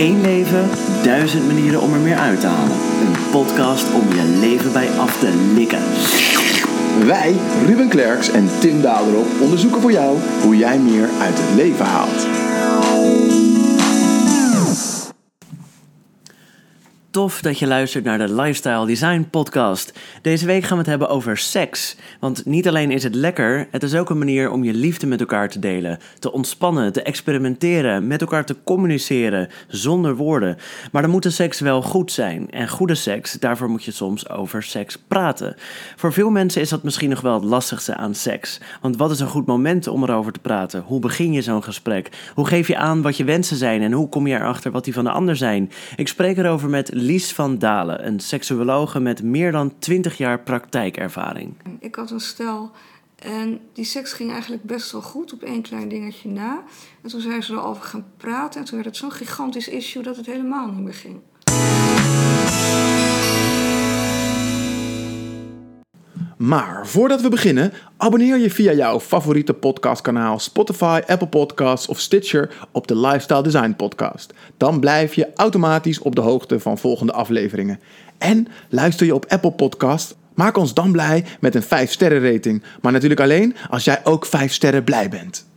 Eén leven, duizend manieren om er meer uit te halen. Een podcast om je leven bij af te likken. Wij, Ruben Klerks en Tim Daderop, onderzoeken voor jou hoe jij meer uit het leven haalt. Tof dat je luistert naar de Lifestyle Design Podcast. Deze week gaan we het hebben over seks. Want niet alleen is het lekker, het is ook een manier om je liefde met elkaar te delen, te ontspannen, te experimenteren, met elkaar te communiceren zonder woorden. Maar dan moet de seks wel goed zijn. En goede seks, daarvoor moet je soms over seks praten. Voor veel mensen is dat misschien nog wel het lastigste aan seks. Want wat is een goed moment om erover te praten? Hoe begin je zo'n gesprek? Hoe geef je aan wat je wensen zijn en hoe kom je erachter wat die van de ander zijn? Ik spreek erover met Lies van Dalen, een seksuologe met meer dan 20 jaar praktijkervaring. Ik had een stel en die seks ging eigenlijk best wel goed op één klein dingetje na. En toen zijn ze erover gaan praten en toen werd het zo'n gigantisch issue dat het helemaal niet meer ging. Maar voordat we beginnen, abonneer je via jouw favoriete podcastkanaal Spotify, Apple Podcasts of Stitcher op de Lifestyle Design Podcast. Dan blijf je automatisch op de hoogte van volgende afleveringen. En luister je op Apple Podcast, maak ons dan blij met een 5 sterren rating. Maar natuurlijk alleen als jij ook 5 sterren blij bent.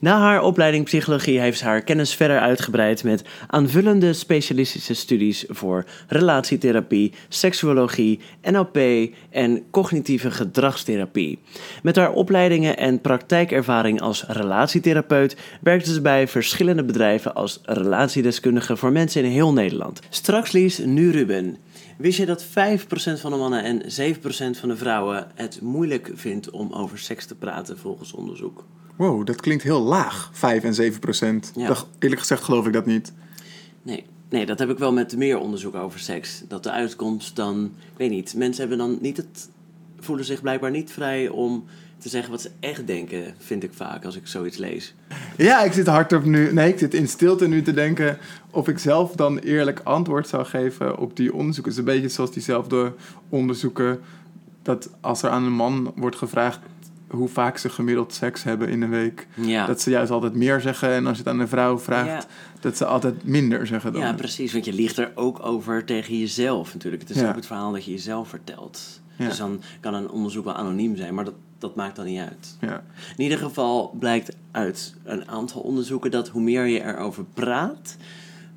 Na haar opleiding psychologie heeft ze haar kennis verder uitgebreid met aanvullende specialistische studies voor relatietherapie, seksuologie, NLP en cognitieve gedragstherapie. Met haar opleidingen en praktijkervaring als relatietherapeut werkte ze bij verschillende bedrijven als relatiedeskundige voor mensen in heel Nederland. Straks Lies, nu Ruben. Wist je dat 5% van de mannen en 7% van de vrouwen het moeilijk vindt om over seks te praten volgens onderzoek? Wow, dat klinkt heel laag, 5 en 7 procent. Ja. Eerlijk gezegd geloof ik dat niet. Nee, nee, dat heb ik wel met meer onderzoek over seks. Dat de uitkomst dan, ik weet niet, mensen hebben dan niet het, voelen zich blijkbaar niet vrij om te zeggen wat ze echt denken, vind ik vaak als ik zoiets lees. Ja, ik zit hardop nu. Nee, ik zit in stilte nu te denken of ik zelf dan eerlijk antwoord zou geven op die onderzoeken. Het is een beetje zoals diezelfde onderzoeken. Dat als er aan een man wordt gevraagd hoe vaak ze gemiddeld seks hebben in een week, Ja. dat ze juist altijd meer zeggen. En als je het aan een vrouw vraagt, dat ze altijd minder zeggen dan. Ja, precies, want je liegt er ook over tegen jezelf natuurlijk. Het is Ja. ook het verhaal dat je jezelf vertelt. Dus dan kan een onderzoek wel anoniem zijn, maar dat, dat maakt dan niet uit. Ja. In ieder geval blijkt uit een aantal onderzoeken dat hoe meer je erover praat,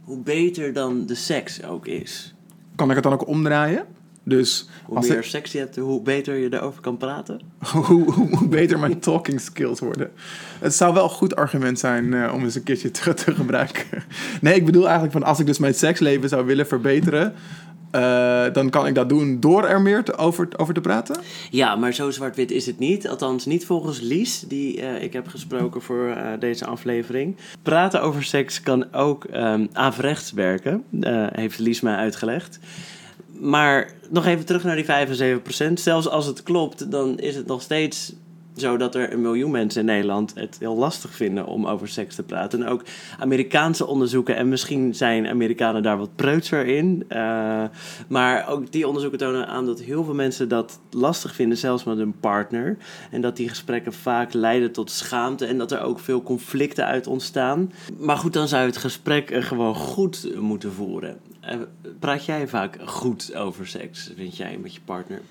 hoe beter dan de seks ook is. Kan ik het dan ook omdraaien? Dus Hoe meer seks je hebt, hoe beter je erover kan praten. hoe, hoe, hoe beter mijn talking skills worden. Het zou wel een goed argument zijn eh, om eens een keertje te, te gebruiken. Nee, ik bedoel eigenlijk van als ik dus mijn seksleven zou willen verbeteren, eh, dan kan ik dat doen door er meer te, over, over te praten. Ja, maar zo zwart-wit is het niet. Althans, niet volgens Lies, die eh, ik heb gesproken voor deze aflevering. Praten over seks kan ook ehm averechts werken, heeft Lies mij uitgelegd. Maar nog even terug naar die 75 procent. Zelfs als het klopt, dan is het nog steeds zo dat er een miljoen mensen in Nederland het heel lastig vinden om over seks te praten. En ook Amerikaanse onderzoeken, en misschien zijn Amerikanen daar wat preutser in. eh, maar ook die onderzoeken tonen aan dat heel veel mensen dat lastig vinden, zelfs met hun partner. En dat die gesprekken vaak leiden tot schaamte en dat er ook veel conflicten uit ontstaan. Maar goed, dan zou je het gesprek gewoon goed moeten voeren. Eh, praat jij vaak goed over seks, vind jij, met je partner?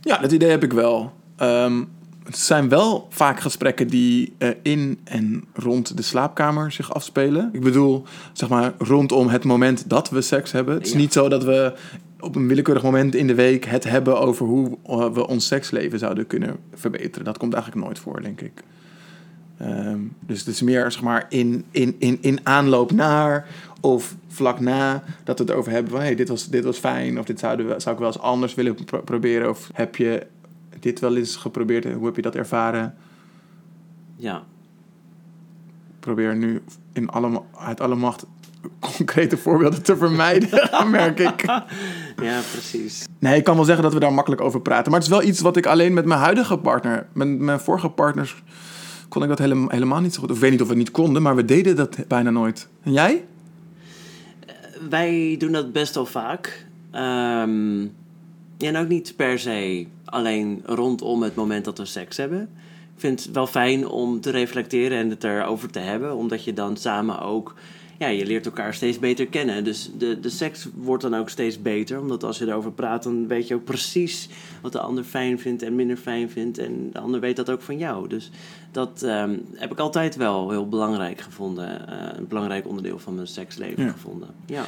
Ja, dat idee heb ik wel. Ehm, het zijn wel vaak gesprekken die eh, in en rond de slaapkamer zich afspelen. Ik bedoel, zeg maar, rondom het moment dat we seks hebben. Het is Ja. niet zo dat we op een willekeurig moment in de week het hebben over hoe eh, we ons seksleven zouden kunnen verbeteren. Dat komt eigenlijk nooit voor, denk ik. Ehm, dus het is meer zeg maar, in, in, in, in aanloop naar of vlak na dat we het erover hebben van hey, dit, was, dit was fijn of dit zouden we, zou ik wel eens anders willen pro- proberen. Of heb je dit wel eens geprobeerd en hoe heb je dat ervaren? Ja, Probeer nu in alle, uit alle macht concrete voorbeelden te vermijden, merk ik. ja precies. Nee, ik kan wel zeggen dat we daar makkelijk over praten. Maar het is wel iets wat ik alleen met mijn huidige partner, met mijn vorige partners, kon ik dat helemaal, helemaal niet zo goed. Of ik weet niet of we het niet konden, maar we deden dat bijna nooit. En jij? Wij doen dat best wel vaak. Ja, en ook niet per se alleen rondom het moment dat we seks hebben. vind het wel fijn om te reflecteren en het erover te hebben. Omdat je dan samen ook... Ja, je leert elkaar steeds beter kennen. Dus de, de seks wordt dan ook steeds beter. Omdat als je erover praat, dan weet je ook precies wat de ander fijn vindt en minder fijn vindt. En de ander weet dat ook van jou. Dus dat ehm, heb ik altijd wel heel belangrijk gevonden. eh, een belangrijk onderdeel van mijn seksleven Ja. gevonden. Ja.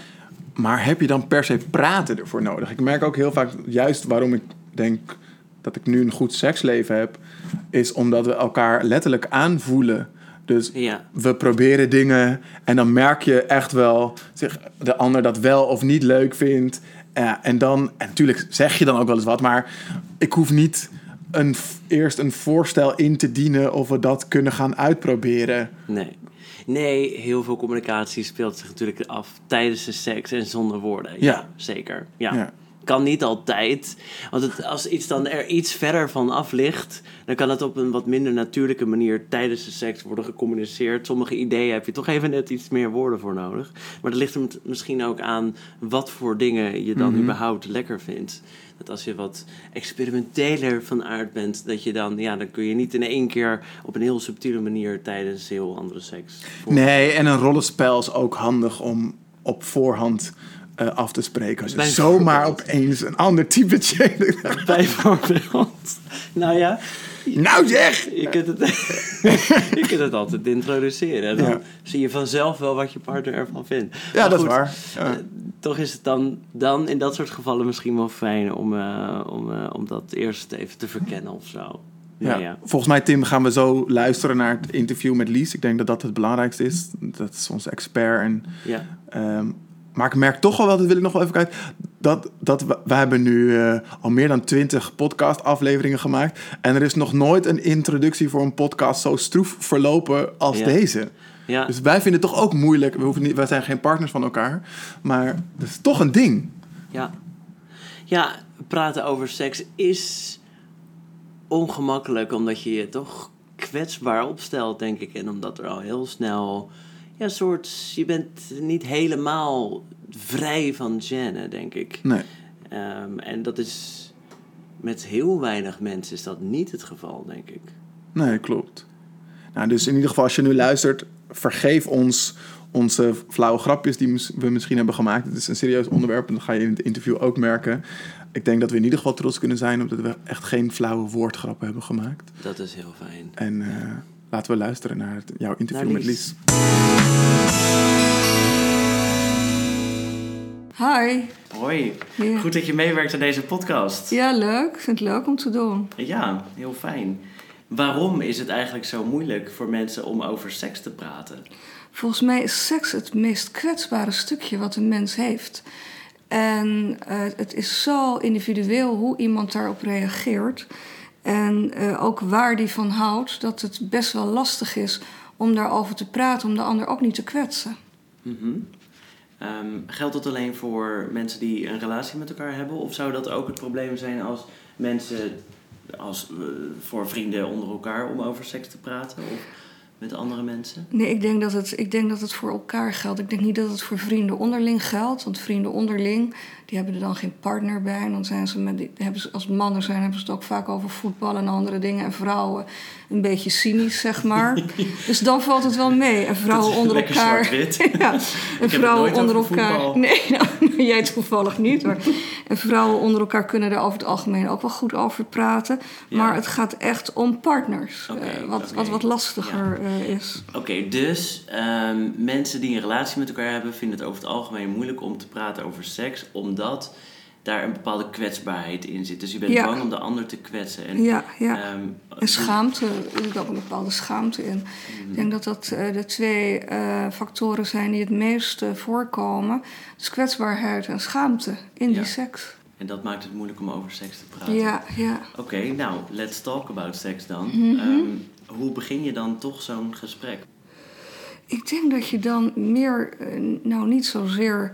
Maar heb je dan per se praten ervoor nodig? Ik merk ook heel vaak, juist waarom ik denk dat ik nu een goed seksleven heb, is omdat we elkaar letterlijk aanvoelen. Dus Ja. we proberen dingen en dan merk je echt wel zeg, de ander dat wel of niet leuk vindt. Ja, en dan, en natuurlijk zeg je dan ook wel eens wat, maar ik hoef niet een, eerst een voorstel in te dienen of we dat kunnen gaan uitproberen. Nee. Nee, heel veel communicatie speelt zich natuurlijk af tijdens de seks en zonder woorden. Ja, Ja. zeker. Ja. Ja. Kan niet altijd. Want het, als iets dan er iets verder van af ligt, dan kan het op een wat minder natuurlijke manier tijdens de seks worden gecommuniceerd. Sommige ideeën heb je toch even net iets meer woorden voor nodig. Maar dat ligt er misschien ook aan wat voor dingen je dan Mhm. überhaupt lekker vindt. Dat als je wat experimenteler van aard bent, dat je dan, ja, dan kun je niet in één keer op een heel subtiele manier tijdens heel andere seks. voor- Nee, en een rollenspel is ook handig om op voorhand eh, af te spreken. Als je zomaar opeens een ander typetje... Bijvoorbeeld. Nou ja, nou zeg! je kunt het, je kunt het altijd introduceren. Dan Ja. zie je vanzelf wel wat je partner ervan vindt. Ja, dat is waar. Ja. eh, toch is het dan, dan in dat soort gevallen misschien wel fijn om, eh, om, om dat eerst even te verkennen of zo. Ja. Nou ja. Volgens mij, Tim, gaan we zo luisteren naar het interview met Lies. Ik denk dat dat het belangrijkste is. Dat is onze expert. En, Ja. Maar ik merk toch wel, wel, dat wil ik nog wel even kijken... dat, dat we, we hebben nu eh, al meer dan twintig podcast-afleveringen gemaakt... en er is nog nooit een introductie voor een podcast zo stroef verlopen als Ja. deze. Ja. Dus wij vinden het toch ook moeilijk. We, hoeven niet, wij zijn geen partners van elkaar. Maar dat is toch een ding. Ja. ja, praten over seks is ongemakkelijk omdat je je toch kwetsbaar opstelt, denk ik. En omdat er al heel snel, ja, soort, je bent niet helemaal vrij van gêne, denk ik. Nee. Ehm, en dat is, met heel weinig mensen is dat niet het geval, denk ik. Nee, klopt. Nou, dus in ieder geval, als je nu luistert, vergeef ons onze flauwe grapjes die we misschien hebben gemaakt. Het is een serieus onderwerp en dat ga je in het interview ook merken. Ik denk dat we in ieder geval trots kunnen zijn omdat we echt geen flauwe woordgrappen hebben gemaakt. Dat is heel fijn. En eh, laten we luisteren naar het- jouw interview Naar met Lies. Hi. Hoi, goed dat je meewerkt aan deze podcast. Ja, leuk. Ik vind het leuk om te doen. Ja, heel fijn. Waarom is het eigenlijk zo moeilijk voor mensen om over seks te praten? Volgens mij is seks het meest kwetsbare stukje wat een mens heeft. En eh, het is zo individueel hoe iemand daarop reageert. En eh, ook waar die van houdt, dat het best wel lastig is om daarover te praten, om de ander ook niet te kwetsen. Mhm. Ehm, geldt dat alleen voor mensen die een relatie met elkaar hebben? Of zou dat ook het probleem zijn als mensen, als, eh, voor vrienden onder elkaar om over seks te praten? Of met andere mensen? Nee, ik denk, dat het, ik denk dat het voor elkaar geldt. Ik denk niet dat het voor vrienden onderling geldt. Want vrienden onderling, die hebben er dan geen partner bij. En dan zijn ze met, die, hebben ze, als mannen zijn, hebben ze het ook vaak over voetbal en andere dingen. En vrouwen een beetje cynisch, zeg maar. dus dan valt het wel mee. En vrouwen onder elkaar. ja, en vrouwen onder elkaar. voetbal. Nee, nou, jij toevallig niet. Maar, en vrouwen onder elkaar kunnen er over het algemeen ook wel goed over praten. Ja. Maar het gaat echt om partners. Eh, wat, wat wat lastiger eh, is. Oké, dus ehm, mensen die een relatie met elkaar hebben, vinden het over het algemeen moeilijk om te praten over seks, omdat daar een bepaalde kwetsbaarheid in zit. Dus je bent Ja. bang om de ander te kwetsen. En, Ja, ja. ehm, En schaamte, er zit ook een bepaalde schaamte in. Ik denk dat dat eh, de twee eh, factoren zijn die het meest eh, voorkomen. Dus kwetsbaarheid en schaamte in Ja. die seks. En dat maakt het moeilijk om over seks te praten. Ja, ja. Oké, nou, let's talk about seks dan. Mhm. Ehm, hoe begin je dan toch zo'n gesprek? Ik denk dat je dan meer, nou niet zozeer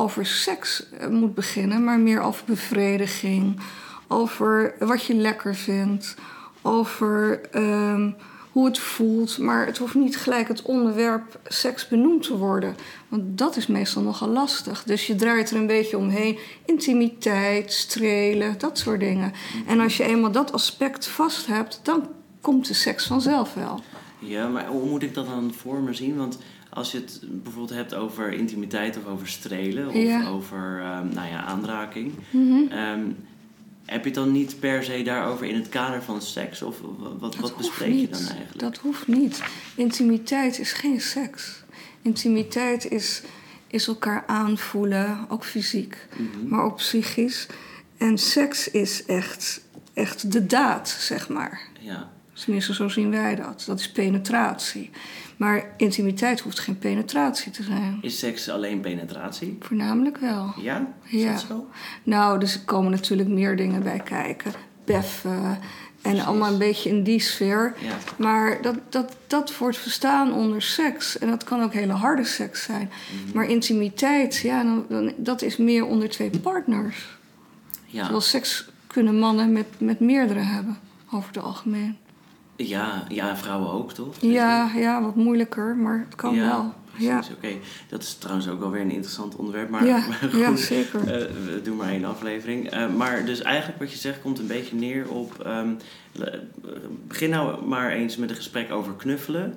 over seks eh, moet beginnen, maar meer over bevrediging, over wat je lekker vindt, over ehm, hoe het voelt. Maar het hoeft niet gelijk het onderwerp seks benoemd te worden, want dat is meestal nogal lastig. Dus je draait er een beetje omheen, intimiteit, strelen, dat soort dingen. En als je eenmaal dat aspect vast hebt, dan komt de seks vanzelf wel. Ja, maar hoe moet ik dat dan voor me zien? Want als je het bijvoorbeeld hebt over intimiteit of over strelen of Ja. over ehm, nou ja, aanraking. Mhm. ehm, heb je het dan niet per se daarover in het kader van seks? Of wat, wat Dat bespreek je dan eigenlijk? Dat hoeft niet. Intimiteit is geen seks. Intimiteit is, is elkaar aanvoelen, ook fysiek, Mhm. maar ook psychisch. En seks is echt, echt de daad, zeg maar. Ja, Tenminste, zo zien wij dat. Dat is penetratie. Maar intimiteit hoeft geen penetratie te zijn. is seks alleen penetratie? Voornamelijk wel. Ja? Is Ja. dat zo? Nou, dus er komen natuurlijk meer dingen bij kijken. Beffen en allemaal een beetje in die sfeer. Ja. Maar dat, dat, dat wordt verstaan onder seks. En dat kan ook hele harde seks zijn. Mhm. Maar intimiteit, ja, dan, dan, dat is meer onder twee partners. Ja. Terwijl seks kunnen mannen met, met meerdere hebben, over het algemeen. Ja, ja, vrouwen ook, toch? Ja, ja, wat moeilijker, maar het kan ja, wel. Ja. Precies, oké. Dat is trouwens ook wel weer een interessant onderwerp. Maar, Ja, maar goed, ja, zeker. eh, we doen maar één aflevering. Eh, maar dus eigenlijk wat je zegt komt een beetje neer op... ehm, begin nou maar eens met een gesprek over knuffelen.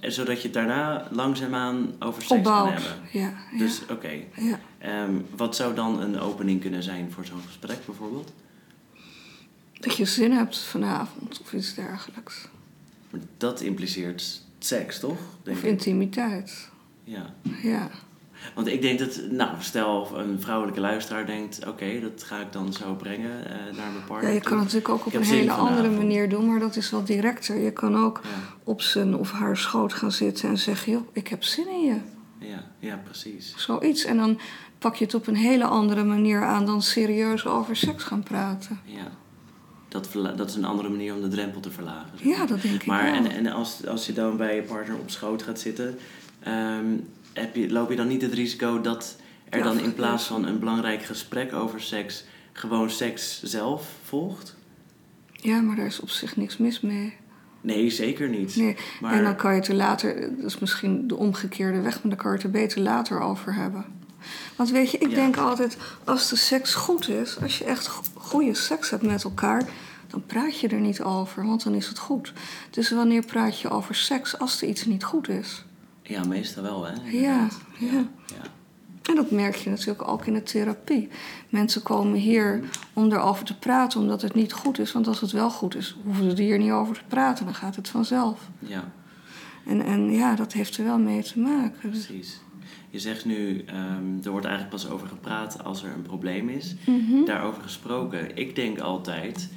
Eh, Zodat je het daarna langzaamaan over seks kan hebben. Ja, ja, Dus oké. ja. Ehm, wat zou dan een opening kunnen zijn voor zo'n gesprek bijvoorbeeld? Dat je zin hebt vanavond of iets dergelijks. Maar Dat impliceert seks, toch? Denk Of ik. intimiteit. Ja. Ja. Want ik denk dat, nou, stel een vrouwelijke luisteraar denkt: oké, dat ga ik dan zo brengen eh, naar mijn partner. ja, je kan natuurlijk ook op Ik een hele andere vanavond. manier doen, maar dat is wel directer. Je kan ook Ja, op zijn of haar schoot gaan zitten en zeggen: joh, ik heb zin in je. ja, ja, precies. Zoiets. En dan pak je het op een hele andere manier aan dan serieus over seks gaan praten. Ja. Dat, dat is een andere manier om de drempel te verlagen. zeg Ja, dat denk ik Maar wel. en, en als, als je dan bij je partner op schoot gaat zitten, ehm, heb je, loop je dan niet het risico dat er Ja, dan in plaats van een belangrijk gesprek over seks, gewoon seks zelf volgt? Ja, maar daar is op zich niks mis mee. Nee, zeker niet. Nee. Maar En dan kan je het er later, dat is misschien de omgekeerde weg, maar dan kan je het er beter later over hebben. Want weet je, ik Ja. denk altijd, als de seks goed is, als je echt goede seks hebt met elkaar, dan praat je er niet over, want dan is het goed. Dus wanneer praat je over seks als er iets niet goed is? ja, meestal wel, hè? Ja, ja. ja. En dat merk je natuurlijk ook in de therapie. Mensen komen hier om erover te praten omdat het niet goed is. Want als het wel goed is, hoeven ze er hier niet over te praten. Dan gaat het vanzelf. ja. En, en ja, dat heeft er wel mee te maken. Precies. Je zegt nu, ehm, er wordt eigenlijk pas over gepraat als er een probleem is. Mhm. Daarover gesproken, ik denk altijd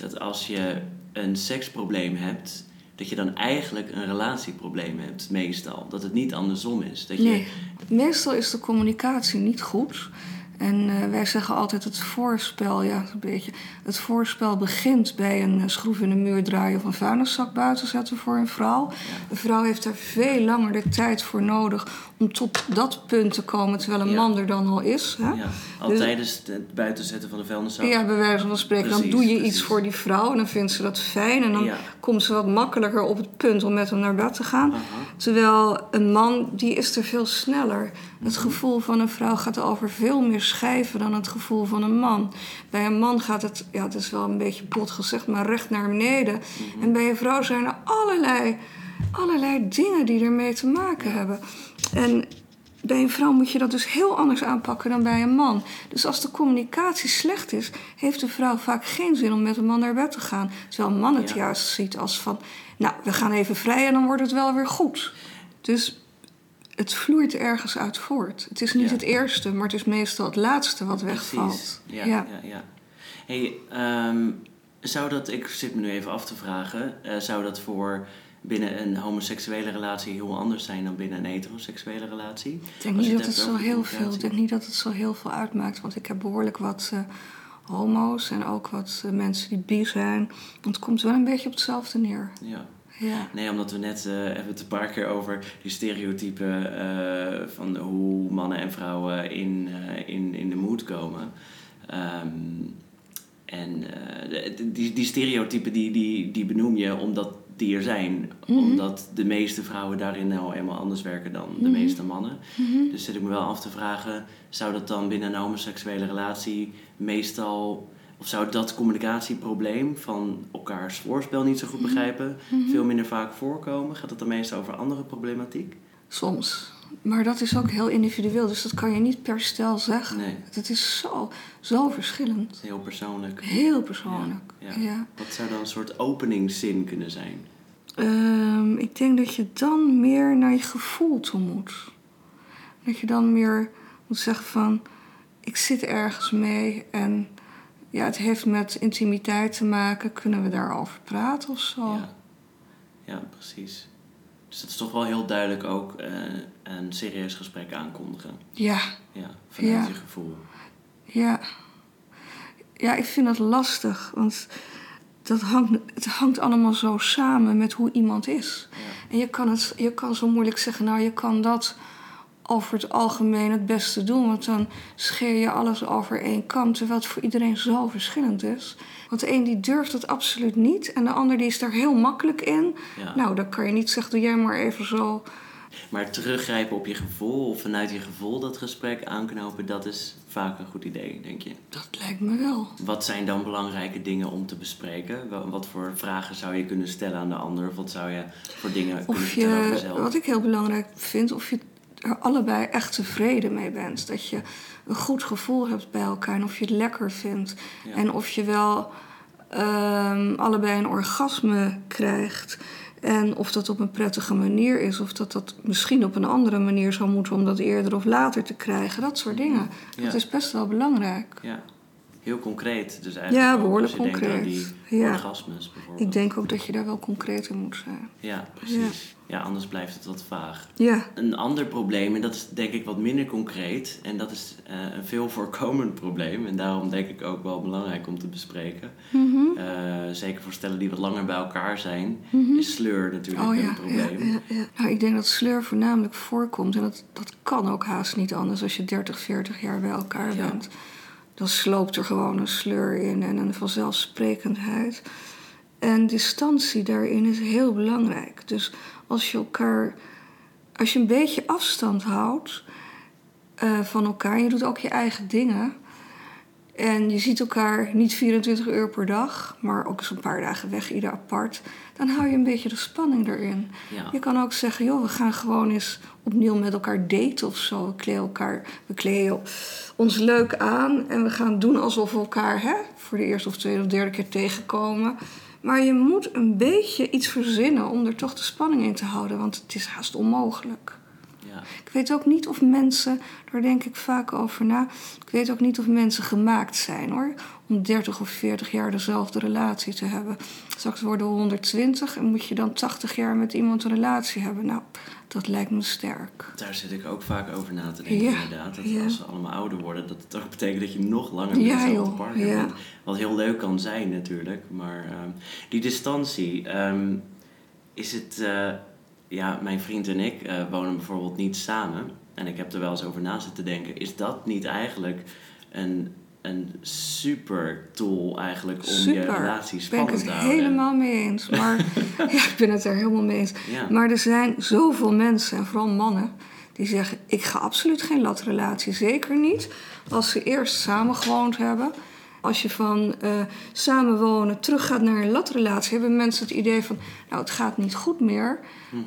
dat als je een seksprobleem hebt, dat je dan eigenlijk een relatieprobleem hebt, meestal. Dat het niet andersom is. Dat je, Nee, meestal is de communicatie niet goed. En eh, wij zeggen altijd het voorspel, ja, een beetje. Het voorspel begint bij een eh, schroef in de muur draaien of een vuilniszak buiten zetten voor een vrouw. Een vrouw heeft er veel langer de tijd voor nodig om tot dat punt te komen, terwijl een Ja. man er dan al is. Hè? Ja, al Dus- tijdens het buitenzetten van de vuilniszak. Ja, bij wijze van spreken. dan doe je precies. iets voor die vrouw en dan vindt ze dat fijn. En dan Ja. komt ze wat makkelijker op het punt om met hem naar bed te gaan. Terwijl een man, die is er veel sneller. Het gevoel van een vrouw gaat over veel meer schijven dan het gevoel van een man. Bij een man gaat het, ja, het is wel een beetje bot gezegd, maar recht naar beneden. En bij een vrouw zijn er allerlei, allerlei dingen die ermee te maken hebben. En bij een vrouw moet je dat dus heel anders aanpakken dan bij een man. Dus als de communicatie slecht is, heeft de vrouw vaak geen zin om met een man naar bed te gaan. Terwijl een man het Ja. juist ziet als van, nou, we gaan even vrij en dan wordt het wel weer goed. Dus het vloeit ergens uit voort. Het is niet Ja. het eerste, maar het is meestal het laatste wat wegvalt. Ja, ja. ja, Hey, ehm, zou dat, ik zit me nu even af te vragen, eh, zou dat voor binnen een homoseksuele relatie heel anders zijn dan binnen een heteroseksuele relatie? Ik denk niet dat het zo heel veel, ik denk niet dat het zo heel veel uitmaakt. Want ik heb behoorlijk wat eh, homo's en ook wat eh, mensen die bi zijn. Het komt wel een beetje op hetzelfde neer. Ja. Ja. Nee, omdat we net eh hebben het een paar keer over die stereotypen eh, van hoe mannen en vrouwen in, eh, in, in de mood komen. Ehm, en de- die, die stereotypen die, die, die benoem je omdat die er zijn. Mhm. Omdat de meeste vrouwen daarin nou eenmaal anders werken dan de Mhm. meeste mannen. Mhm. Dus zit ik me wel af te vragen, zou dat dan binnen een homoseksuele relatie meestal of zou dat communicatieprobleem van elkaars voorspel niet zo goed begrijpen veel minder vaak voorkomen? Gaat het dan meestal over andere problematiek? Soms. Maar dat is ook heel individueel, dus dat kan je niet per stel zeggen. Nee. Het is zo, zo verschillend. Heel persoonlijk. Heel persoonlijk. Ja, Ja. ja. Wat zou dan een soort openingszin kunnen zijn? Ehm, ik denk dat je dan meer naar je gevoel toe moet. Dat je dan meer moet zeggen van... ik zit ergens mee en ja, het heeft met intimiteit te maken. Kunnen we daarover praten of zo? Ja. ja, precies. Dus dat is toch wel heel duidelijk ook eh, een serieus gesprek aankondigen. Ja, Ja, vanuit Ja. je gevoel. ja. Ja, ik vind dat lastig. Want dat hangt, het hangt allemaal zo samen met hoe iemand is. Ja. En je kan, het, je kan zo moeilijk zeggen, nou, je kan dat over het algemeen het beste doen. Want dan scheer je alles over één kam, terwijl het voor iedereen zo verschillend is. Want de een die durft het absoluut niet en de ander die is daar heel makkelijk in. Ja. Nou, dan kan je niet zeggen, doe jij maar even zo. Maar teruggrijpen op je gevoel of vanuit je gevoel dat gesprek aanknopen, dat is vaak een goed idee, denk je. Dat lijkt me wel. Wat zijn dan belangrijke dingen om te bespreken? Wat voor vragen zou je kunnen stellen aan de ander? Of wat zou je voor dingen kunnen Of vertellen over je, jezelf? wat ik heel belangrijk vind, of je er allebei echt tevreden mee bent. Dat je een goed gevoel hebt bij elkaar en of je het lekker vindt. Ja. En of je wel ehm, allebei een orgasme krijgt. En of dat op een prettige manier is, of dat dat misschien op een andere manier zou moeten om dat eerder of later te krijgen. Dat soort dingen. Ja. Dat is best wel belangrijk. Ja, heel concreet. Dus eigenlijk Ja, behoorlijk denkt aan concreet. die Ja. orgasmes bijvoorbeeld. Ik denk ook dat je daar wel concreet in moet zijn. Ja, precies. Ja. anders blijft het wat vaag. Ja, Een ander probleem, en dat is denk ik wat minder concreet, en dat is eh, een veel voorkomend probleem, en daarom denk ik ook wel belangrijk om te bespreken. Mhm. Eh, zeker voor stellen die wat langer bij elkaar zijn, is sleur natuurlijk Oh een ja, probleem. ja, ja. Nou, ik denk dat sleur voornamelijk voorkomt. En dat, dat kan ook haast niet anders als je 30, 40 jaar bij elkaar Ja. bent. Dan sloopt er gewoon een sleur in en een vanzelfsprekendheid. En distantie daarin is heel belangrijk. Dus als je elkaar, als je een beetje afstand houdt eh, van elkaar, je doet ook je eigen dingen. En je ziet elkaar niet 24 uur per dag, maar ook eens een paar dagen weg, ieder apart. Dan hou je een beetje de spanning erin. Ja. Je kan ook zeggen, joh, we gaan gewoon eens opnieuw met elkaar daten of zo. We kleden, elkaar, we kleden ons leuk aan en we gaan doen alsof we elkaar hè, voor de eerste of tweede of derde keer tegenkomen. Maar je moet een beetje iets verzinnen om er toch de spanning in te houden, want het is haast onmogelijk. Ja. Ik weet ook niet of mensen, daar denk ik vaak over na. Ik weet ook niet of mensen gemaakt zijn hoor. Om 30 of 40 jaar dezelfde relatie te hebben. Straks worden we 120 en moet je dan 80 jaar met iemand een relatie hebben. Nou, dat lijkt me sterk. Daar zit ik ook vaak over na te denken, Ja, inderdaad. Dat ja. als ze allemaal ouder worden, dat het ook betekent dat je nog langer met Ja, dezelfde partner ja. bent. Wat heel leuk kan zijn natuurlijk. Maar ehm, die distantie, ehm, is het... eh, ja, mijn vriend en ik eh, wonen bijvoorbeeld niet samen. En ik heb er wel eens over na zitten denken. Is dat niet eigenlijk een, een super tool eigenlijk om je Super. relatie Ben ik spannend het te houden? helemaal mee eens. Maar ja, ik ben het er helemaal mee eens. Ja. Maar er zijn zoveel mensen, en vooral mannen, die zeggen: Ik ga absoluut geen latrelatie. Zeker niet als ze eerst samen gewoond hebben. Als je van eh, samenwonen teruggaat naar een latrelatie, hebben mensen het idee van: Nou, het gaat niet goed meer.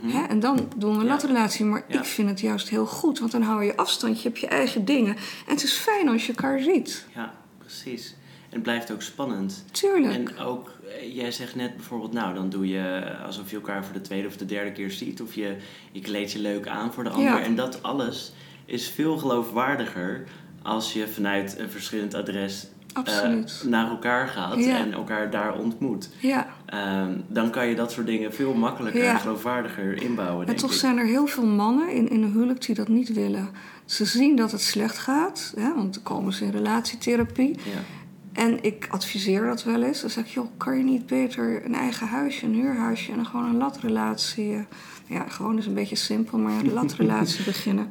Hè? En dan doen we een Mhm. Ja. latrelatie. Maar Ja. ik vind het juist heel goed, want dan hou je afstand, je hebt je eigen dingen. En het is fijn als je elkaar ziet. Ja, precies. En het blijft ook spannend. Tuurlijk. En ook, eh, jij zegt net bijvoorbeeld, nou, dan doe je alsof je elkaar voor de tweede of de derde keer ziet. Of je, je kleedt je leuk aan voor de ander. Ja. En dat alles is veel geloofwaardiger als je vanuit een verschillend adres eh, Absoluut. naar elkaar gaat Ja. en elkaar daar ontmoet. Ja. Ehm, dan kan je dat soort dingen veel makkelijker Ja. en geloofwaardiger inbouwen, En toch ik. zijn er heel veel mannen in, in een huwelijk die dat niet willen. Ze zien dat het slecht gaat, hè, want dan komen ze in relatietherapie. Ja. En ik adviseer dat wel eens. Dan zeg ik, joh, kan je niet beter een eigen huisje, een huurhuisje... en dan gewoon een latrelatie... eh, ja, gewoon is een beetje simpel, maar een latrelatie beginnen.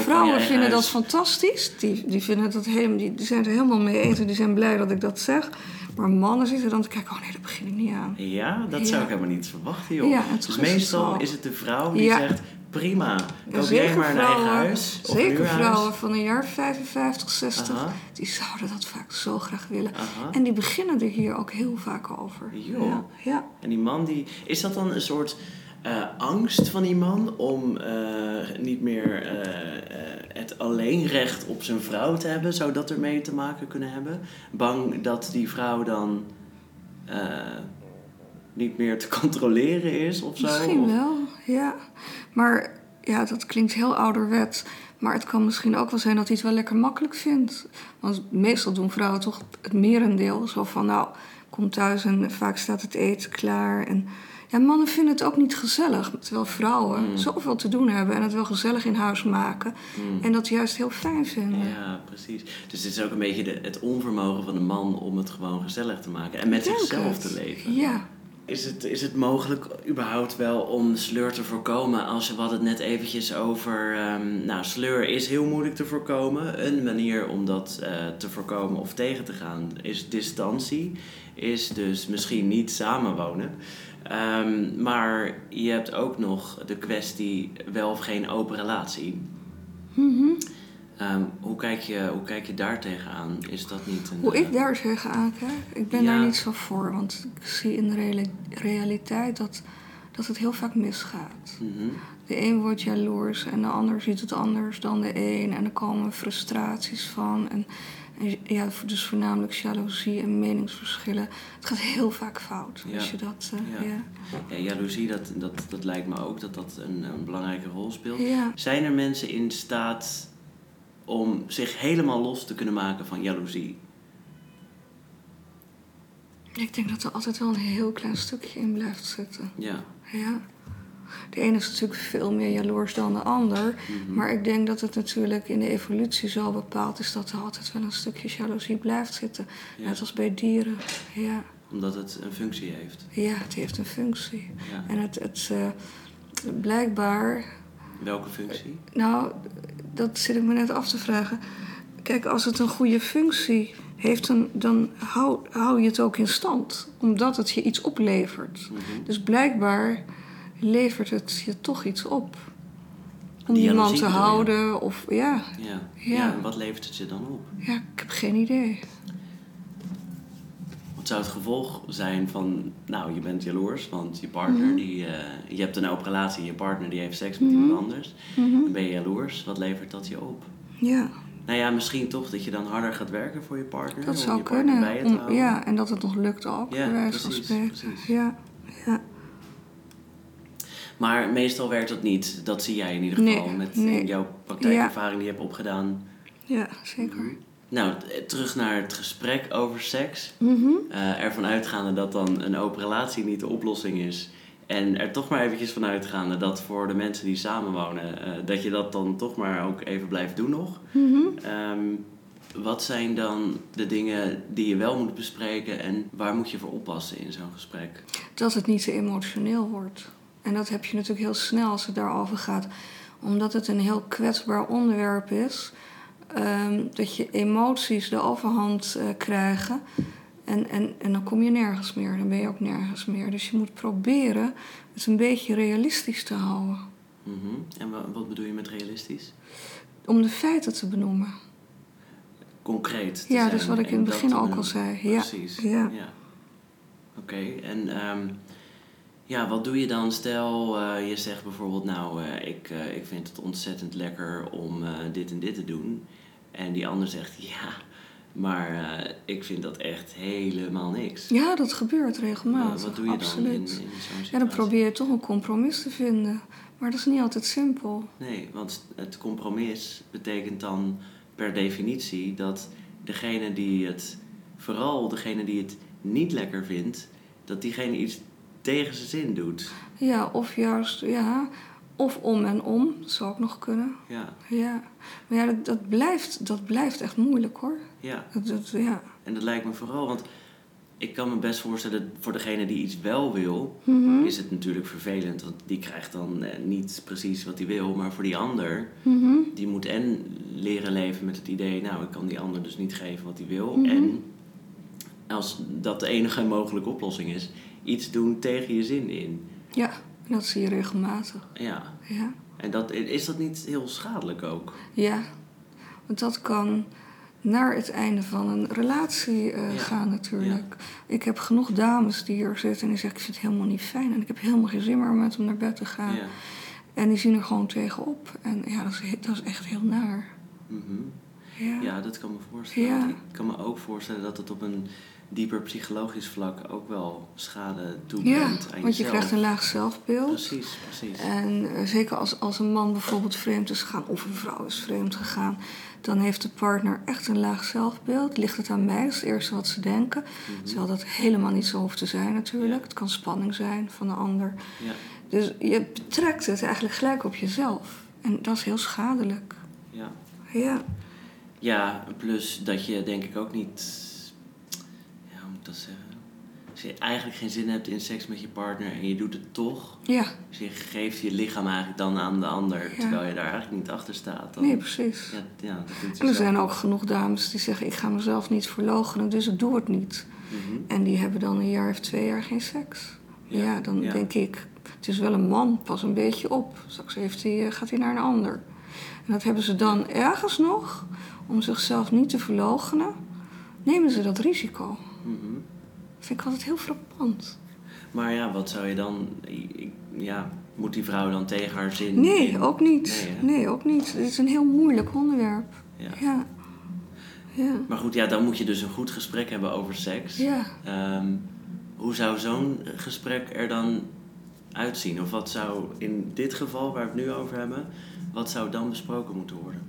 Vrouwen vinden dat fantastisch. Die, die, vinden dat helemaal, die, die zijn er helemaal mee eens en die zijn blij dat ik dat zeg. Maar mannen zitten dan te kijken, oh nee, daar begin ik niet aan. Ja, dat zou ik helemaal niet verwachten, joh. Ja, dus het meestal is het de vrouw die Ja. zegt, prima, koop jij maar een eigen huis. Zeker vrouwen van een jaar 55, 60, Aha. die zouden dat vaak zo graag willen. Aha. En die beginnen er hier ook heel vaak over. Joh. Ja, ja. En die man, die, is dat dan een soort eh, angst van die man om eh, niet meer eh, het alleenrecht op zijn vrouw te hebben? Zou dat ermee te maken kunnen hebben? Bang dat die vrouw dan niet meer te controleren is of zo? Misschien Of- wel, ja. Maar ja, dat klinkt heel ouderwet. Maar het kan misschien ook wel zijn dat hij het wel lekker makkelijk vindt. Want meestal doen vrouwen toch het merendeel. Zo van, nou, kom thuis en vaak staat het eten klaar. En ja, mannen vinden het ook niet gezellig. Terwijl vrouwen Mm. zoveel te doen hebben en het wel gezellig in huis maken. Mm. En dat juist heel fijn vinden. Ja, precies. Dus het is ook een beetje de, het onvermogen van de man om het gewoon gezellig te maken en met zichzelf het. te leven. Ja. Is het, is het mogelijk überhaupt wel om sleur te voorkomen? Als je we hadden het net eventjes over. ehm, nou, sleur is heel moeilijk te voorkomen. Een manier om dat eh, te voorkomen of tegen te gaan is distantie. Is dus misschien niet samenwonen. Ehm, maar je hebt ook nog de kwestie wel of geen open relatie. Mhm. Ehm, hoe, kijk je, hoe kijk je daar tegenaan? Is dat niet een. Hoe eh, ik daar tegenaan kijk, ik ben Ja. daar niet zo voor. Want ik zie in de reali- realiteit dat, dat het heel vaak misgaat. mhm. De een wordt jaloers en de ander ziet het anders dan de een. En er komen frustraties van. En, en ja, dus voornamelijk jaloezie en meningsverschillen. Het gaat heel vaak fout Ja. als je dat... eh, Ja. ja. Ja, jaloezie, dat, dat, dat lijkt me ook dat dat een, een belangrijke rol speelt. Zijn er mensen in staat om zich helemaal los te kunnen maken van jaloezie? Ik denk dat er altijd wel een heel klein stukje in blijft zitten. Ja. Ja. De ene is natuurlijk veel meer jaloers dan de ander. Mhm. Maar ik denk dat het natuurlijk in de evolutie zo bepaald is dat er altijd wel een stukje jaloezie blijft zitten. Ja. Net als bij dieren. Ja. Omdat het een functie heeft. ja, het heeft een functie. Ja. En het, het eh, blijkbaar, Welke functie? nou, dat zit ik me net af te vragen. Kijk, als het een goede functie heeft, dan, dan hou, hou je het ook in stand. Omdat het je iets oplevert. Mhm. Dus blijkbaar levert het je toch iets op. Om Die die man jaloezie te je? houden of ja, Ja. Ja. ja. En wat levert het je dan op? ja, ik heb geen idee. Wat zou het gevolg zijn van, nou, je bent jaloers, want je partner, Mhm. die, eh, je hebt een open relatie en je partner die heeft seks met iemand anders. Mhm. Dan ben je jaloers, wat levert dat je op? Ja, Nou ja, misschien toch dat je dan harder gaat werken voor je partner. dat om zou je partner bij je kunnen. Om, houden. ja, en dat het nog lukt ook, Ja, bij precies, precies. Ja. Maar meestal werkt dat niet. Dat zie jij in ieder Nee, geval met nee. jouw praktijkervaring die je hebt opgedaan. ja zeker. Nou, t- terug naar het gesprek over seks. Mhm. Eh, ervan uitgaande dat dan een open relatie niet de oplossing is. En er toch maar eventjes van uitgaande dat voor de mensen die samenwonen, eh dat je dat dan toch maar ook even blijft doen nog. Mhm. Ehm, wat zijn dan de dingen die je wel moet bespreken en waar moet je voor oppassen in zo'n gesprek? Dat het niet te emotioneel wordt. En dat heb je natuurlijk heel snel als het daarover gaat. Omdat het een heel kwetsbaar onderwerp is. ehm, dat je emoties de overhand eh, krijgen. En, en, en dan kom je nergens meer. Dan ben je ook nergens meer. Dus je moet proberen het een beetje realistisch te houden. Mhm. En wa- wat bedoel je met realistisch? Om de feiten te benoemen. Concreet. te Ja, zijn dus wat ik in het begin ook al zei. Ja, Precies. ja. Oké, en ehm, ja, wat doe je dan? Stel, eh, je zegt bijvoorbeeld, nou, eh, ik, eh, ik vind het ontzettend lekker om dit en dit te doen. En die ander zegt, ja, maar ik vind dat echt helemaal niks. Ja, dat gebeurt regelmatig. wat doe je dan in, absoluut. in zo'n situatie? Ja, dan probeer je toch een compromis te vinden. Maar dat is niet altijd simpel. Nee, want het compromis betekent dan per definitie dat degene die het, vooral degene die het niet lekker vindt, dat diegene iets tegen zijn zin doet. Ja, of juist, ja, of om en om, dat zou ook nog kunnen. Ja, Ja, maar ja, dat, dat, blijft, dat blijft echt moeilijk hoor. ja. Dat, dat, ja. En dat lijkt me vooral, want ik kan me best voorstellen, voor degene die iets wel wil, Mhm. is het natuurlijk vervelend. Want die krijgt dan eh, niet precies wat hij wil. Maar voor die ander, Mhm. die moet en leren leven met het idee... nou, ik kan die ander dus niet geven wat hij wil. Mhm. En als dat de enige mogelijke oplossing is, iets doen tegen je zin in. Ja, dat zie je regelmatig. Ja, Ja. en dat, is dat niet heel schadelijk ook? Ja, want dat kan naar het einde van een relatie eh, Ja. gaan natuurlijk. Ik heb genoeg dames die hier zitten en die zeggen... ik vind het helemaal niet fijn en ik heb helemaal geen zin meer om met hem naar bed te gaan. Ja. En die zien er gewoon tegenop. En ja, dat is, dat is echt heel naar. Mhm. Ja, Ja, dat kan me voorstellen. Ik kan me ook voorstellen dat het op een dieper psychologisch vlak ook wel schade toebrengt ja aan want je jezelf. krijgt een laag zelfbeeld. Precies, precies. En eh, zeker als, als een man bijvoorbeeld vreemd is gegaan of een vrouw is vreemd gegaan, dan heeft de partner echt een laag zelfbeeld. Ligt het aan mij? Dat is het eerste wat ze denken. Mhm. Terwijl dat helemaal niet zo hoeft te zijn natuurlijk. Ja. Het kan spanning zijn van de ander. Ja, Dus je betrekt het eigenlijk gelijk op jezelf. En dat is heel schadelijk. ja. Ja, ja, plus dat je denk ik ook niet... Ik dat zeggen? Als je eigenlijk geen zin hebt in seks met je partner en je doet het toch... ja. Dus je geeft je lichaam eigenlijk dan aan de ander, Ja. terwijl je daar eigenlijk niet achter staat. Dan, nee, precies. Ja, ja, dat En er zijn ook genoeg dames die zeggen: Ik ga mezelf niet verloochenen, dus ik doe het niet. Mhm. En die hebben dan een jaar of twee jaar geen seks. Ja, Ja, dan denk ik, het is wel een man, pas een beetje op. Straks heeft hij, eh, gaat hij naar een ander. En dat hebben ze dan ergens nog, om zichzelf niet te verloochenen, nemen ze dat risico. Mhm. vind ik altijd heel frappant. Maar ja, wat zou je dan... Ja, moet die vrouw dan tegen haar zin... Nee, in- ook niet. Nee, ook niet. Het is een heel moeilijk onderwerp. Ja. Ja. Ja. Maar goed, ja, dan moet je dus een goed gesprek hebben over seks. Ja. Ehm, hoe zou zo'n gesprek er dan uitzien? Of wat zou in dit geval, waar we het nu over hebben, wat zou dan besproken moeten worden?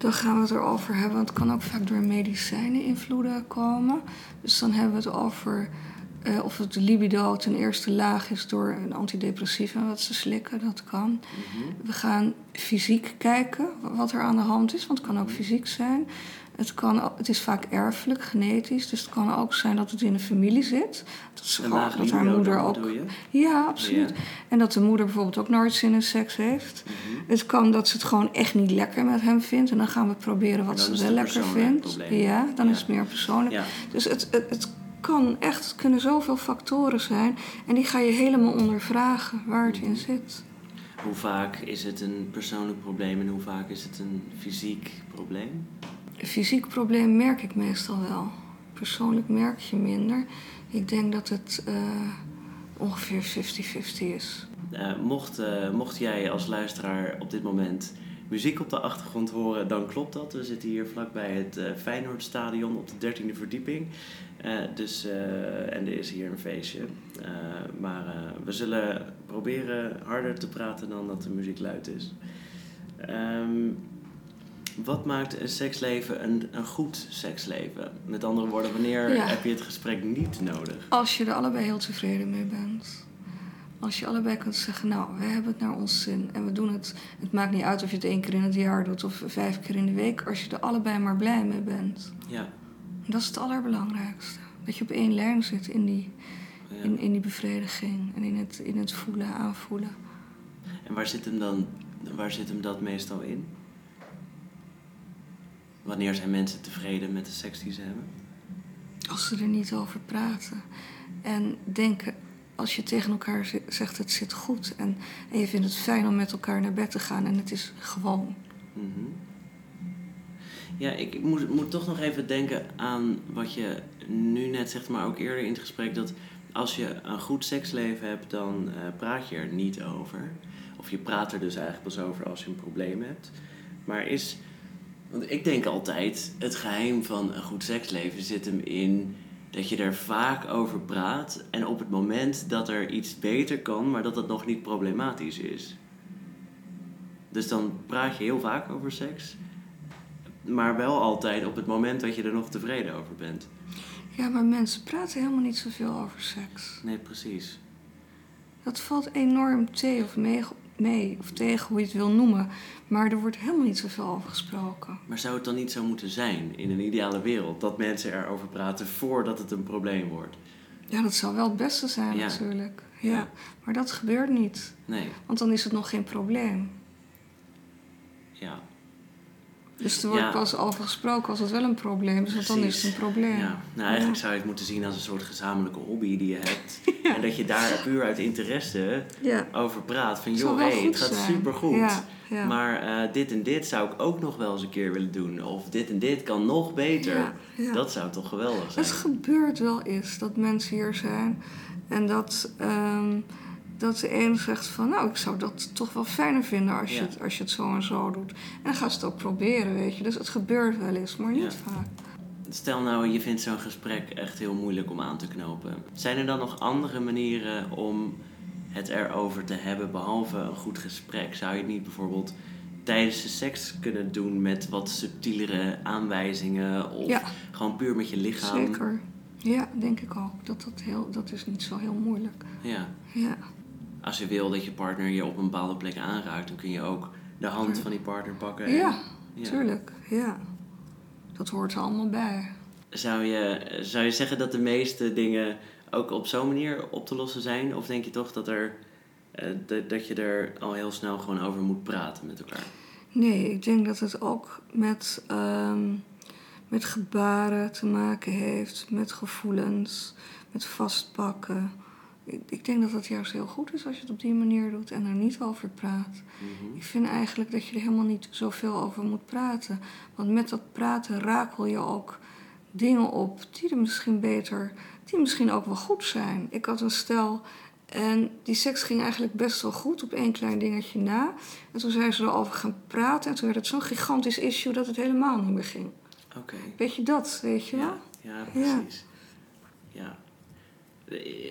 Dan gaan we het erover hebben, want het kan ook vaak door medicijnen invloeden komen. Dus dan hebben we het over eh, of het libido ten eerste laag is door een antidepressiva wat ze slikken. Dat kan. Mhm. We gaan fysiek kijken wat er aan de hand is, want het kan ook fysiek zijn. Het, kan, ook- het is vaak erfelijk, genetisch, dus het kan ook zijn dat het in de familie zit. Dat, ze gewoon- dat haar moeder ook. Ja, absoluut. Ja. En dat de moeder bijvoorbeeld ook nooit zin in seks heeft. Mhm. Het kan dat ze het gewoon echt niet lekker met hem vindt. En dan gaan we proberen En wat ze wel lekker vindt. probleem. Ja, dan Ja. is het meer persoonlijk. Ja. Dus het, het, het kan echt, het kunnen zoveel factoren zijn. En die ga je helemaal ondervragen waar het in zit. Hoe vaak is het een persoonlijk probleem en hoe vaak is het een fysiek probleem? Fysiek probleem merk ik meestal wel. Persoonlijk merk je minder. Ik denk dat het eh, ongeveer 50-50 is. Eh, mocht, eh, mocht jij als luisteraar op dit moment muziek op de achtergrond horen, dan klopt dat. We zitten hier vlakbij het Feyenoordstadion op de 13e verdieping. Dus, en er is hier een feestje. Maar we zullen proberen harder te praten dan dat de muziek luid is. Ehm, wat maakt een seksleven een, een goed seksleven? Met andere woorden, wanneer Ja. heb je het gesprek niet nodig? Als je er allebei heel tevreden mee bent. Als je allebei kunt zeggen, nou, we hebben het naar ons zin en we doen het. Het maakt niet uit of je het één keer in het jaar doet of vijf keer in de week. Als je er allebei maar blij mee bent. Ja. Dat is het allerbelangrijkste. Dat je op één lijn zit in die, ja. in, in die bevrediging en in het, in het voelen, aanvoelen. En waar zit hem dan, waar zit hem dat meestal in? Wanneer zijn mensen tevreden met de seks die ze hebben? Als ze er niet over praten. En denken, als je tegen elkaar zegt het zit goed. En, en je vindt het fijn om met elkaar naar bed te gaan. En het is gewoon. Mhm. Ja, ik moet, moet toch nog even denken aan wat je nu net zegt, maar ook eerder in het gesprek. Dat als je een goed seksleven hebt, dan eh, praat je er niet over. Of je praat er dus eigenlijk pas over als je een probleem hebt. Maar is, want ik denk altijd, het geheim van een goed seksleven zit hem in dat je er vaak over praat. En op het moment dat er iets beter kan, maar dat het nog niet problematisch is. Dus dan praat je heel vaak over seks. Maar wel altijd op het moment dat je er nog tevreden over bent. Ja, maar mensen praten helemaal niet zoveel over seks. Nee, precies. dat valt enorm tegen of mee, mee, of tegen hoe je het wil noemen. Maar er wordt helemaal niet zoveel over gesproken. Maar zou het dan niet zo moeten zijn in een ideale wereld dat mensen erover praten voordat het een probleem wordt? Ja, dat zou wel het beste zijn Ja. natuurlijk. Ja. Ja. Maar dat gebeurt niet. Nee, Want dan is het nog geen probleem. ja. Dus er wordt Ja. pas over gesproken als het wel een probleem is. Want dan is het een probleem. Ja, nou eigenlijk Ja. zou je het moeten zien als een soort gezamenlijke hobby die je hebt. En dat je daar puur uit interesse over praat. Van joh, hey, goed het gaat zijn. supergoed. Ja, ja. Maar eh, dit en dit zou ik ook nog wel eens een keer willen doen. Of dit en dit kan nog beter. Dat zou toch geweldig zijn. Het gebeurt wel eens dat mensen hier zijn en dat, ehm, dat de een zegt van nou, ik zou dat toch wel fijner vinden als, je, het, als je het zo en zo doet. En dan gaan ze het ook proberen, weet je. Dus het gebeurt wel eens, maar niet Ja. vaak. Stel nou, je vindt zo'n gesprek echt heel moeilijk om aan te knopen. Zijn er dan nog andere manieren om het erover te hebben, behalve een goed gesprek? Zou je het niet bijvoorbeeld tijdens de seks kunnen doen met wat subtielere aanwijzingen? Of Ja. gewoon puur met je lichaam? Zeker. Ja, denk ik ook. Dat, dat, heel, dat is niet zo heel moeilijk. Ja. Ja, Als je wil dat je partner je op een bepaalde plek aanraakt, dan kun je ook de hand van die partner pakken. en- ja, Ja. tuurlijk. Ja. Dat hoort er allemaal bij. Zou je, zou je zeggen dat de meeste dingen ook op zo'n manier op te lossen zijn? Of denk je toch dat, er, dat, dat je er al heel snel gewoon over moet praten met elkaar? Nee, ik denk dat het ook met, ehm, met gebaren te maken heeft, met gevoelens, met vastpakken. Ik, ik denk dat het juist heel goed is als je het op die manier doet en er niet over praat. Mhm. Ik vind eigenlijk dat je er helemaal niet zoveel over moet praten. Want met dat praten rakel je ook dingen op die er misschien beter, die misschien ook wel goed zijn. Ik had een stel en die seks ging eigenlijk best wel goed op één klein dingetje na. En toen zijn ze erover gaan praten en toen werd het zo'n gigantisch issue dat het helemaal niet meer ging. Oké. Weet je dat, weet je wel? Ja, ja, precies. Ja.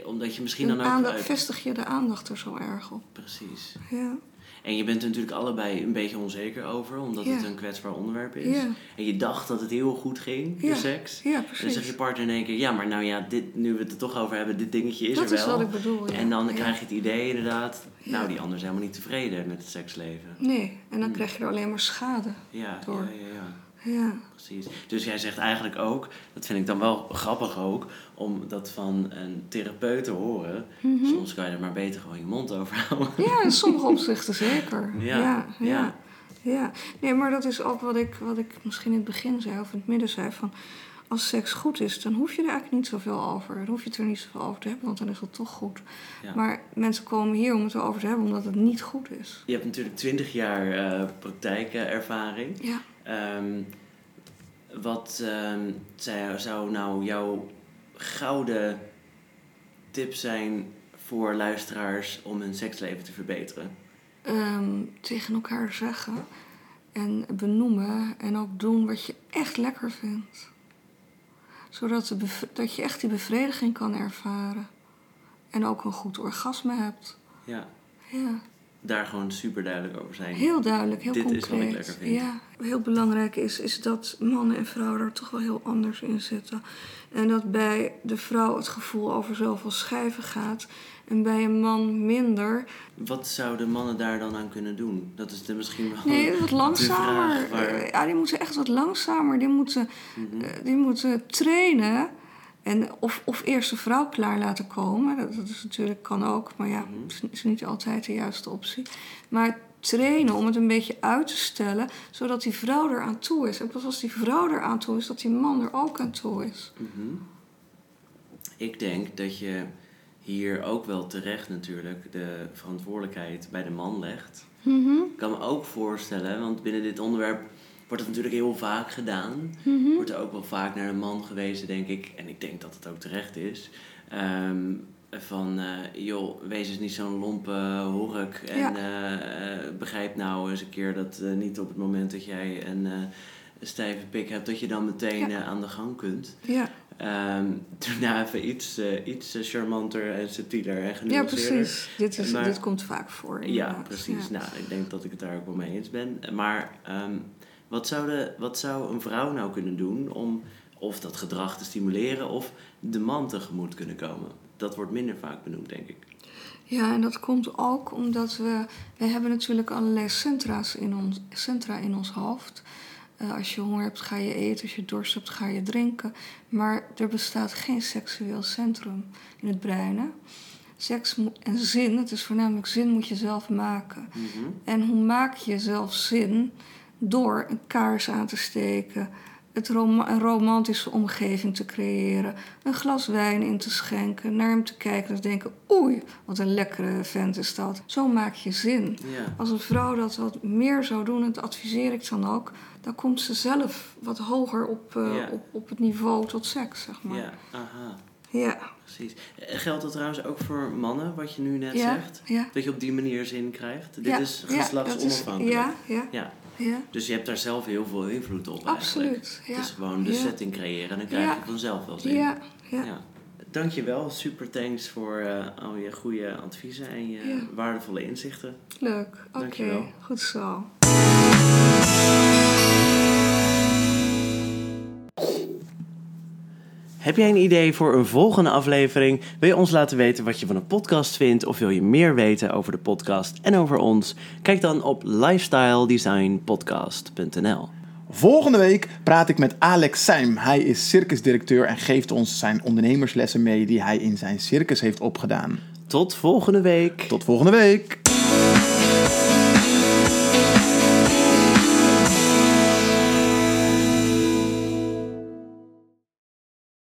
Omdat je misschien dan ook... aandacht, uit- vestig je de aandacht er zo erg op. Precies. Ja, En je bent er natuurlijk allebei een beetje onzeker over, omdat het een kwetsbaar onderwerp is. Ja. En je dacht dat het heel goed ging, de seks. ja En dan zegt je precies. partner in één keer, ja, maar nou ja, dit, nu we het er toch over hebben, dit dingetje is Dat er wel. is wat ik bedoel. En dan krijg je het idee inderdaad, nou die ander is helemaal niet tevreden met het seksleven. Nee, en dan Hmm. krijg je er alleen maar schade. Ja, Door. ja, ja, ja, Ja, precies. Dus jij zegt eigenlijk ook, dat vind ik dan wel grappig ook, om dat van een therapeut te horen. Mhm. Soms kan je er maar beter gewoon je mond over houden. ja in sommige opzichten zeker. Ja, Ja, ja. Nee, maar dat is ook wat ik, wat ik misschien in het begin zei, of in het midden zei, van als seks goed is, dan hoef je er eigenlijk niet zoveel over. Dan hoef je het er niet zoveel over te hebben, want dan is het toch goed. Ja. Maar mensen komen hier om het erover te hebben, omdat het niet goed is. Je hebt natuurlijk twintig jaar eh praktijkervaring. Ja. Ehm, wat ehm, zou, nou jouw gouden tip zijn voor luisteraars om hun seksleven te verbeteren? Ehm, tegen elkaar zeggen en benoemen en ook doen wat je echt lekker vindt. Zodat de dat je echt die bevrediging kan ervaren. En ook een goed orgasme hebt. Ja, Ja, daar gewoon super duidelijk over zijn. heel duidelijk, heel Dit is concreet. wat ik lekker vind. Ja, heel belangrijk is, is dat mannen en vrouwen er toch wel heel anders in zitten. En dat bij de vrouw het gevoel over zoveel schijven gaat. En bij een man minder. Wat zouden mannen daar dan aan kunnen doen? Dat is de misschien wel Nee, wat langzamer. waar- Ja, die moeten echt wat langzamer. Die moeten, Mhm. eh, die moeten trainen. En of, of eerst de vrouw klaar laten komen. Dat, dat is natuurlijk, kan ook. Maar ja, Mhm. is, is niet altijd de juiste optie. Maar trainen om het een beetje uit te stellen. Zodat die vrouw er aan toe is. En pas als die vrouw er aan toe is, dat die man er ook aan toe is. Mhm. Ik denk dat je hier ook wel terecht natuurlijk de verantwoordelijkheid bij de man legt. Mhm, Ik kan me ook voorstellen, want binnen dit onderwerp wordt het natuurlijk heel vaak gedaan. mhm. Wordt er ook wel vaak naar de man gewezen, denk ik. En ik denk dat het ook terecht is. Ehm, van, eh, joh, wees eens niet zo'n lompe hork. En Ja. eh, eh, begrijp nou eens een keer dat niet op het moment dat jij een, een stijve pik hebt... dat je dan meteen Ja. aan de gang kunt. Ja, doe nou even iets, iets charmanter en subtieler en ja, genuanceerder. precies. Dit, is, Maar- dit komt vaak voor. Ja, precies. Ja. Nou, ik denk dat ik het daar ook wel mee eens ben. Maar ehm, wat, zou de, wat zou een vrouw nou kunnen doen om of dat gedrag te stimuleren of de man tegemoet kunnen komen? Dat wordt minder vaak benoemd, denk ik. Ja, en dat komt ook omdat we... We hebben natuurlijk allerlei centra's in ons, centra in ons hoofd. Uh, als je honger hebt, ga je eten. Als je dorst hebt, ga je drinken. Maar er bestaat geen seksueel centrum in het brein. Hè? Seks en zin, het is voornamelijk zin, moet je zelf maken. Mhm. En hoe maak je zelf zin? Door een kaars aan te steken, het rom een romantische omgeving te creëren, een glas wijn in te schenken, naar hem te kijken en te denken: oei, wat een lekkere vent is dat. Zo maak je zin. Ja. Als een vrouw dat wat meer zou doen, en dat adviseer ik dan ook, dan komt ze zelf wat hoger op, uh, Ja. op, op het niveau tot seks, zeg maar. Ja, aha. Ja. Precies. Eh, Geldt dat trouwens ook voor mannen, wat je nu net Ja, zegt? ja. Dat je op die manier zin krijgt? Dit is geslachtsonafhankelijk. Ja, ja, Ja. Dus je hebt daar zelf heel veel invloed op eigenlijk. Absoluut, ja. Het is gewoon de Ja. setting creëren en dan krijg je vanzelf wel zin. Ja, ja. Ja. Dankjewel, super thanks voor eh, al je goede adviezen en je waardevolle inzichten. Leuk. Oké, Dankjewel. goed zo. Heb jij een idee voor een volgende aflevering? Wil je ons laten weten wat je van een podcast vindt? Of wil je meer weten over de podcast en over ons? Kijk dan op lifestyledesignpodcast.nl. Volgende week praat ik met Alex Seim. Hij is circusdirecteur en geeft ons zijn ondernemerslessen mee die hij in zijn circus heeft opgedaan. Tot volgende week. Tot volgende week!